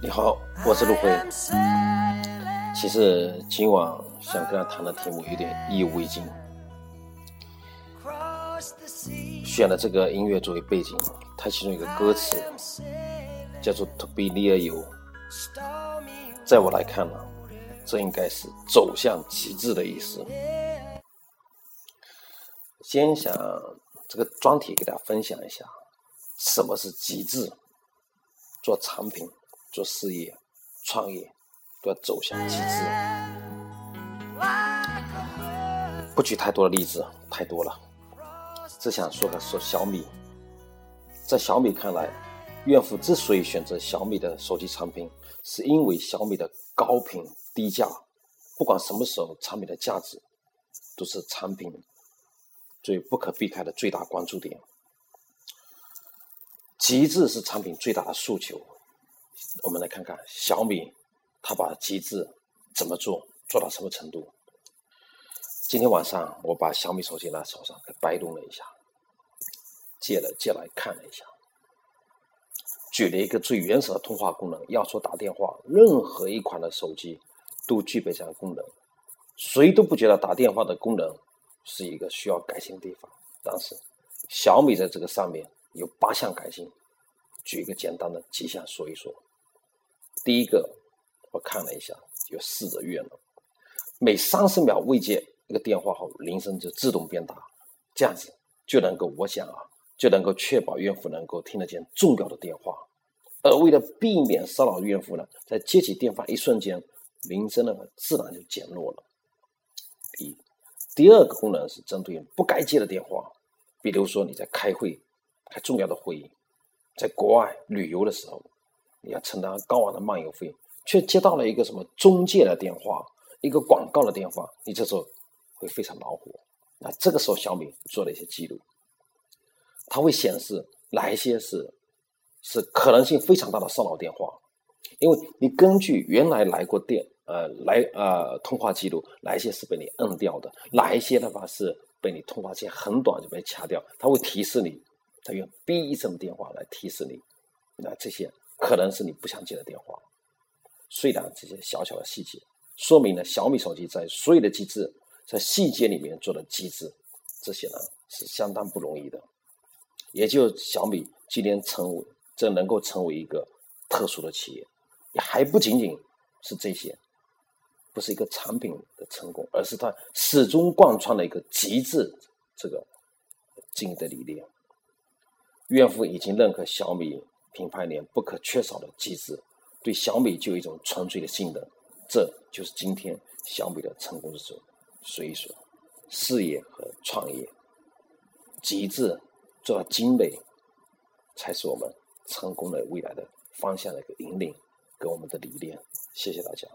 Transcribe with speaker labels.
Speaker 1: 你好，我是陆辉。其实今晚想跟他谈的题目有点意犹未尽。选了这个音乐作为背景，它其中一个歌词叫做 “To be near you”。在我来看呢，这应该是走向极致的意思。先想这个专题给大家分享一下，什么是极致？做产品、做事业、创业都要走向极致。不举太多的例子，太多了。只想说个说小米，在小米看来，岳父之所以选择小米的手机产品，是因为小米的高频低价，不管什么时候，产品的价值都是产品最不可避开的最大关注点。极致是产品最大的诉求。我们来看看小米，它把极致怎么做，做到什么程度？今天晚上我把小米手机拿手上给摆动了一下，借了借来看了一下，举了一个最原始的通话功能。要说打电话，任何一款的手机都具备这样的功能，谁都不觉得打电话的功能是一个需要改进的地方。但是小米在这个上面有八项改进，举一个简单的几项说一说。第一个，我看了一下，有四个月了，每三十秒未接。一个电话后铃声就自动变大，这样子就能够，我想啊，就能够确保孕妇能够听得见重要的电话。而为了避免骚扰孕妇呢，在接起电话一瞬间，铃声呢自然就减弱了。第一，第二个功能是针对不该接的电话，比如说你在开会、开重要的会议，在国外旅游的时候，你要承担高昂的漫游费，却接到了一个什么中介的电话、一个广告的电话，你这时候。会非常恼火，那这个时候小米做了一些记录，它会显示哪一些是是可能性非常大的骚扰电话，因为你根据原来来过电呃来呃通话记录，哪一些是被你摁掉的，哪一些的话是被你通话线很短就被掐掉，它会提示你，它用哔一声电话来提示你，那这些可能是你不想接的电话。虽然这些小小的细节说明了小米手机在所有的机制。在细节里面做的机制，这些呢是相当不容易的。也就小米今天成为这能够成为一个特殊的企业，也还不仅仅是这些，不是一个产品的成功，而是它始终贯穿了一个极致这个经营的理念。岳父已经认可小米品牌里不可缺少的机制，对小米就有一种纯粹的信任，这就是今天小米的成功之处。所以说，事业和创业，极致做到精美，才是我们成功的未来的方向的一个引领，跟我们的理念。谢谢大家。